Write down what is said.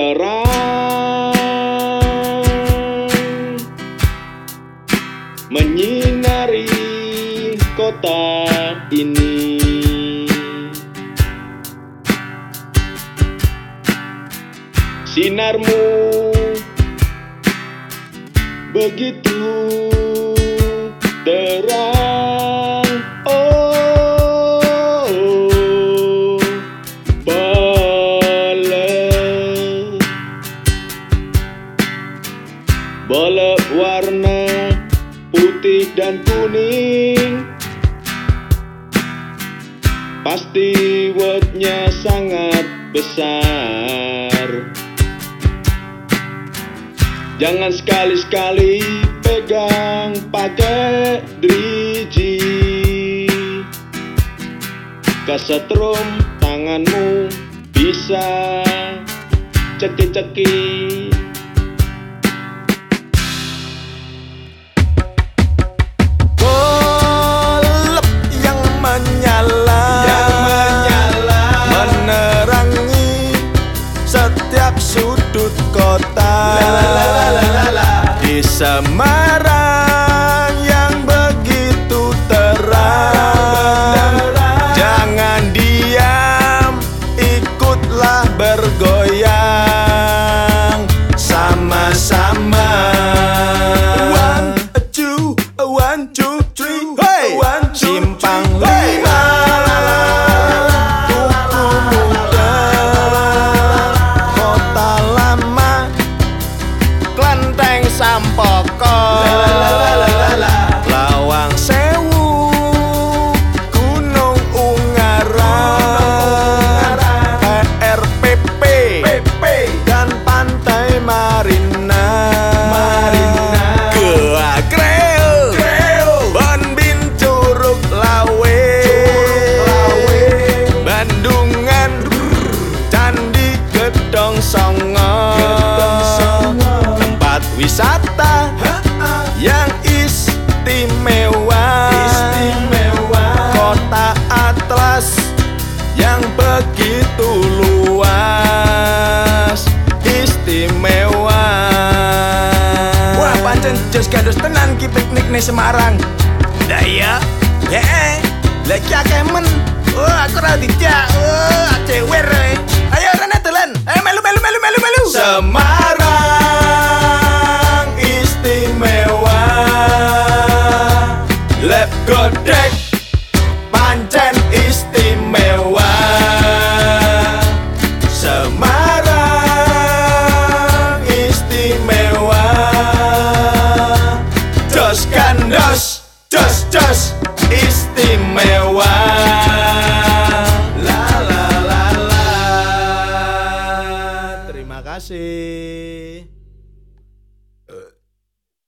terang menyinari kota ini. Sinarmu begitu terang putih dan kuning. Pasti wordnya sangat besar. Jangan sekali-sekali pegang pakai driji. Kesetrum tanganmu bisa cekik-cekik Semarang yang begitu terang. Jangan diam, ikutlah bergoyang sama-sama. One, two, one, two, three, hey. One, two, Simpang lima, gandos tenan ki piknik nih Semarang. Lah iya, heeh. Lagi akeh men. Oh, aku ra dijak. Oh, acewer. eh. Ayo rene dolan. Ayo melu melu melu melu melu. Semarang istimewa. Lep godek jos jos istimewa. La la la la. Terima kasih.